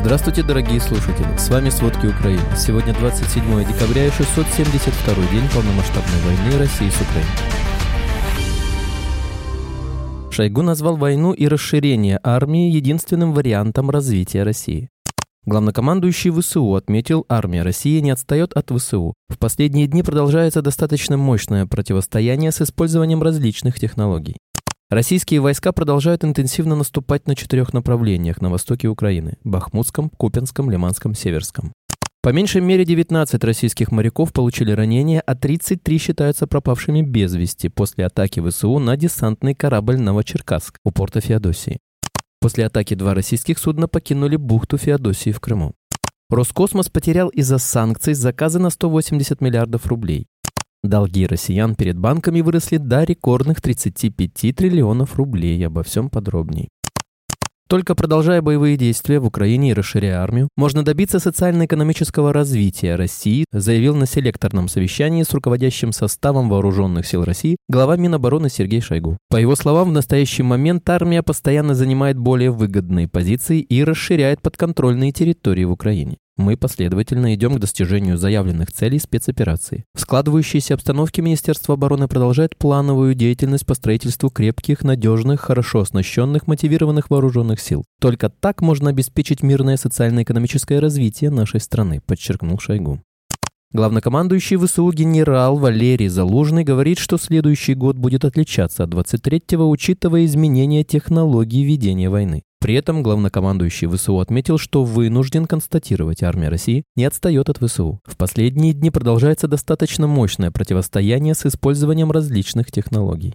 Здравствуйте, дорогие слушатели! С вами «Сводки Украины». Сегодня 27 декабря и 672 день полномасштабной войны России с Украиной. Шойгу назвал войну и расширение армии единственным вариантом развития России. Главнокомандующий ВСУ отметил, армия России не отстает от ВСУ. В последние дни продолжается достаточно мощное противостояние с использованием различных технологий. Российские войска продолжают интенсивно наступать на четырех направлениях на востоке Украины – Бахмутском, Купенском, Лиманском, Северском. По меньшей мере 19 российских моряков получили ранения, а 33 считаются пропавшими без вести после атаки ВСУ на десантный корабль «Новочеркасск» у порта Феодосии. После атаки два российских судна покинули бухту Феодосии в Крыму. Роскосмос потерял из-за санкций заказы на 180 миллиардов рублей. Долги россиян перед банками выросли до рекордных 35 триллионов рублей. Обо всем подробней. Только продолжая боевые действия в Украине и расширяя армию, можно добиться социально-экономического развития России, заявил на селекторном совещании с руководящим составом вооруженных сил России глава Минобороны Сергей Шойгу. По его словам, в настоящий момент армия постоянно занимает более выгодные позиции и расширяет подконтрольные территории в Украине мы последовательно идем к достижению заявленных целей спецоперации. В складывающейся обстановке Министерство обороны продолжает плановую деятельность по строительству крепких, надежных, хорошо оснащенных, мотивированных вооруженных сил. Только так можно обеспечить мирное социально-экономическое развитие нашей страны, подчеркнул Шойгу. Главнокомандующий ВСУ генерал Валерий Залужный говорит, что следующий год будет отличаться от 23-го, учитывая изменения технологий ведения войны. При этом главнокомандующий ВСУ отметил, что вынужден констатировать, армия России не отстает от ВСУ. В последние дни продолжается достаточно мощное противостояние с использованием различных технологий.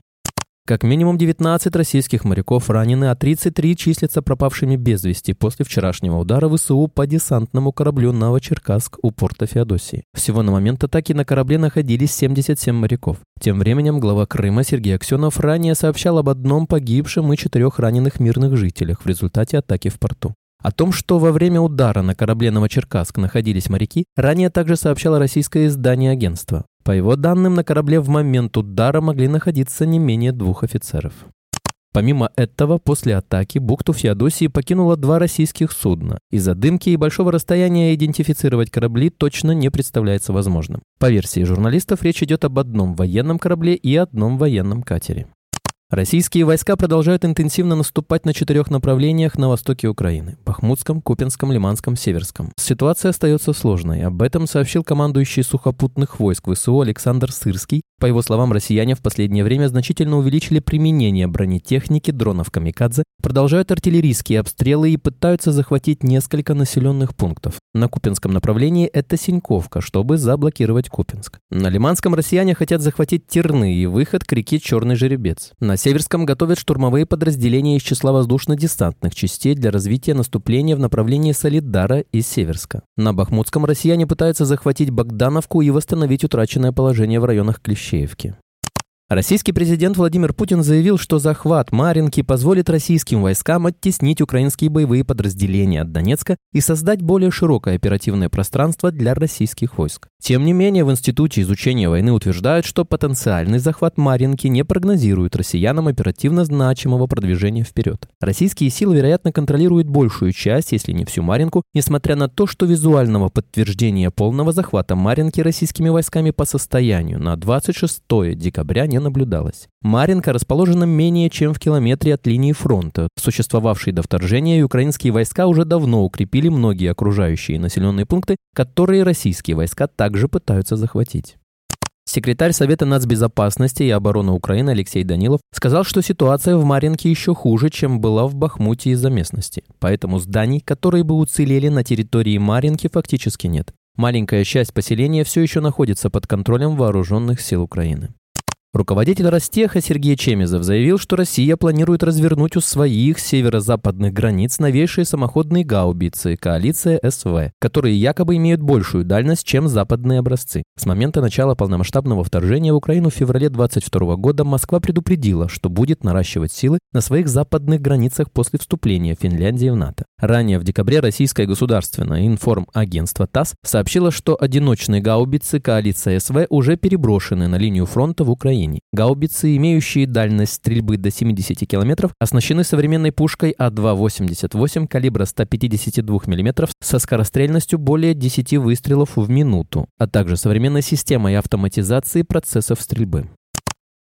Как минимум 19 российских моряков ранены, а 33 числятся пропавшими без вести после вчерашнего удара ВСУ по десантному кораблю «Новочеркасск» у порта Феодосии. Всего на момент атаки на корабле находились 77 моряков. Тем временем глава Крыма Сергей Аксенов ранее сообщал об одном погибшем и четырех раненых мирных жителях в результате атаки в порту. О том, что во время удара на корабле «Новочеркасск» находились моряки, ранее также сообщало российское издание агентства. По его данным, на корабле в момент удара могли находиться не менее двух офицеров. Помимо этого, после атаки бухту Феодосии покинуло два российских судна. Из-за дымки и большого расстояния идентифицировать корабли точно не представляется возможным. По версии журналистов, речь идет об одном военном корабле и одном военном катере. Российские войска продолжают интенсивно наступать на четырех направлениях на востоке Украины – Бахмутском, Купинском, Лиманском, Северском. Ситуация остается сложной. Об этом сообщил командующий сухопутных войск ВСУ Александр Сырский. По его словам, россияне в последнее время значительно увеличили применение бронетехники, дронов «Камикадзе», продолжают артиллерийские обстрелы и пытаются захватить несколько населенных пунктов. На Купинском направлении это Синьковка, чтобы заблокировать Купинск. На Лиманском россияне хотят захватить Терны и выход к реке Черный Жеребец. На Северском готовят штурмовые подразделения из числа воздушно-десантных частей для развития наступления в направлении Солидара и Северска. На Бахмутском россияне пытаются захватить Богдановку и восстановить утраченное положение в районах Клещеевки. Российский президент Владимир Путин заявил, что захват Маринки позволит российским войскам оттеснить украинские боевые подразделения от Донецка и создать более широкое оперативное пространство для российских войск. Тем не менее, в Институте изучения войны утверждают, что потенциальный захват Маринки не прогнозирует россиянам оперативно значимого продвижения вперед. Российские силы, вероятно, контролируют большую часть, если не всю Маринку, несмотря на то, что визуального подтверждения полного захвата Маринки российскими войсками по состоянию на 26 декабря не наблюдалось. Маринка расположена менее чем в километре от линии фронта, существовавшей до вторжения, украинские войска уже давно укрепили многие окружающие населенные пункты, которые российские войска также пытаются захватить. Секретарь Совета нацбезопасности и обороны Украины Алексей Данилов сказал, что ситуация в Маринке еще хуже, чем была в Бахмуте из-за местности. Поэтому зданий, которые бы уцелели на территории Маринки, фактически нет. Маленькая часть поселения все еще находится под контролем вооруженных сил Украины. Руководитель Ростеха Сергей Чемезов заявил, что Россия планирует развернуть у своих северо-западных границ новейшие самоходные гаубицы коалиция СВ, которые якобы имеют большую дальность, чем западные образцы. С момента начала полномасштабного вторжения в Украину в феврале 2022 года Москва предупредила, что будет наращивать силы на своих западных границах после вступления Финляндии в НАТО. Ранее в декабре российское государственное информагентство ТАСС сообщило, что одиночные гаубицы коалиции СВ уже переброшены на линию фронта в Украине. Гаубицы, имеющие дальность стрельбы до 70 километров, оснащены современной пушкой А2-88 калибра 152 мм со скорострельностью более 10 выстрелов в минуту, а также современной системой автоматизации процессов стрельбы.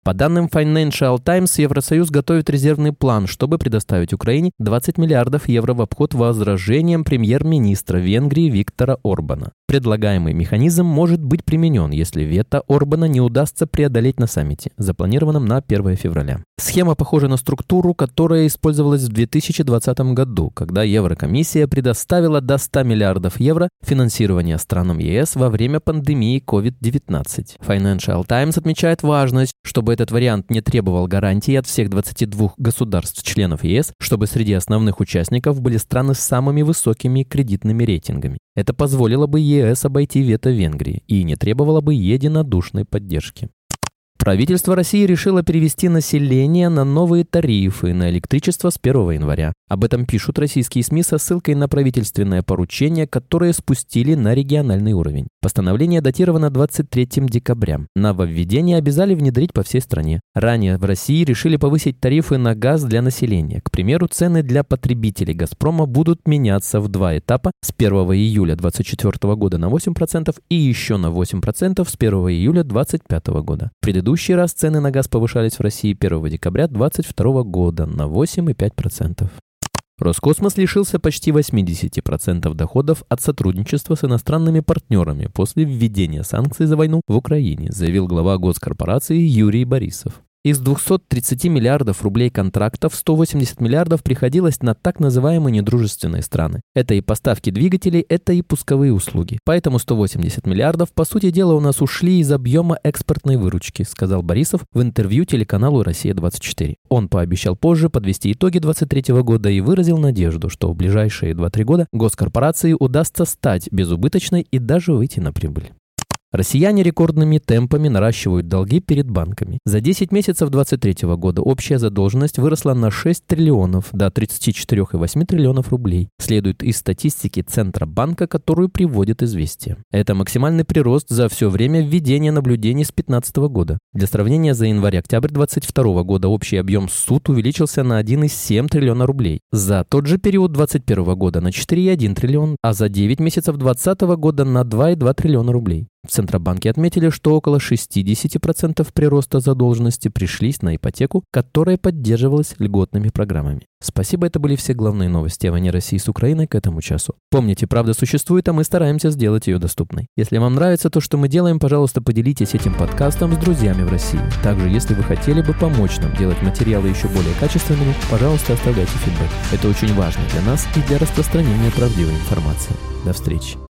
По данным Financial Times, Евросоюз готовит резервный план, чтобы предоставить Украине 20 миллиардов евро в обход возражениям премьер-министра Венгрии Виктора Орбана. Предлагаемый механизм может быть применен, если вето Орбана не удастся преодолеть на саммите, запланированном на 1 февраля. Схема похожа на структуру, которая использовалась в 2020 году, когда Еврокомиссия предоставила до 100 миллиардов евро финансирования странам ЕС во время пандемии COVID-19. Financial Times отмечает важность, чтобы этот вариант не требовал гарантий от всех 22 государств-членов ЕС, чтобы среди основных участников были страны с самыми высокими кредитными рейтингами. Это позволило бы ЕС обойти вето Венгрии и не требовало бы единодушной поддержки. Правительство России решило перевести население на новые тарифы на электричество с 1 января. Об этом пишут российские СМИ со ссылкой на правительственное поручение, которое спустили на региональный уровень. Постановление датировано 23 декабря. Нововведение обязали внедрить по всей стране. Ранее в России решили повысить тарифы на газ для населения. К примеру, цены для потребителей «Газпрома» будут меняться в два этапа с 1 июля 2024 года на 8% и еще на 8% с 1 июля 2025 года. Предыдущий предыдущий раз цены на газ повышались в России 1 декабря 2022 года на 8,5%. Роскосмос лишился почти 80% доходов от сотрудничества с иностранными партнерами после введения санкций за войну в Украине, заявил глава госкорпорации Юрий Борисов. Из 230 миллиардов рублей контрактов 180 миллиардов приходилось на так называемые недружественные страны. Это и поставки двигателей, это и пусковые услуги. Поэтому 180 миллиардов, по сути дела, у нас ушли из объема экспортной выручки, сказал Борисов в интервью телеканалу «Россия-24». Он пообещал позже подвести итоги 2023 года и выразил надежду, что в ближайшие 2-3 года госкорпорации удастся стать безубыточной и даже выйти на прибыль. Россияне рекордными темпами наращивают долги перед банками. За 10 месяцев 2023 года общая задолженность выросла на 6 триллионов до 34,8 триллионов рублей, следует из статистики Центробанка, которую приводит известие. Это максимальный прирост за все время введения наблюдений с 2015 года. Для сравнения, за январь-октябрь 2022 года общий объем суд увеличился на 1,7 триллиона рублей. За тот же период 2021 года на 4,1 триллион, а за 9 месяцев 2020 года на 2,2 триллиона рублей. В Центробанке отметили, что около 60% прироста задолженности пришлись на ипотеку, которая поддерживалась льготными программами. Спасибо, это были все главные новости о войне России с Украиной к этому часу. Помните, правда существует, а мы стараемся сделать ее доступной. Если вам нравится то, что мы делаем, пожалуйста, поделитесь этим подкастом с друзьями в России. Также, если вы хотели бы помочь нам делать материалы еще более качественными, пожалуйста, оставляйте фидбэк. Это очень важно для нас и для распространения правдивой информации. До встречи.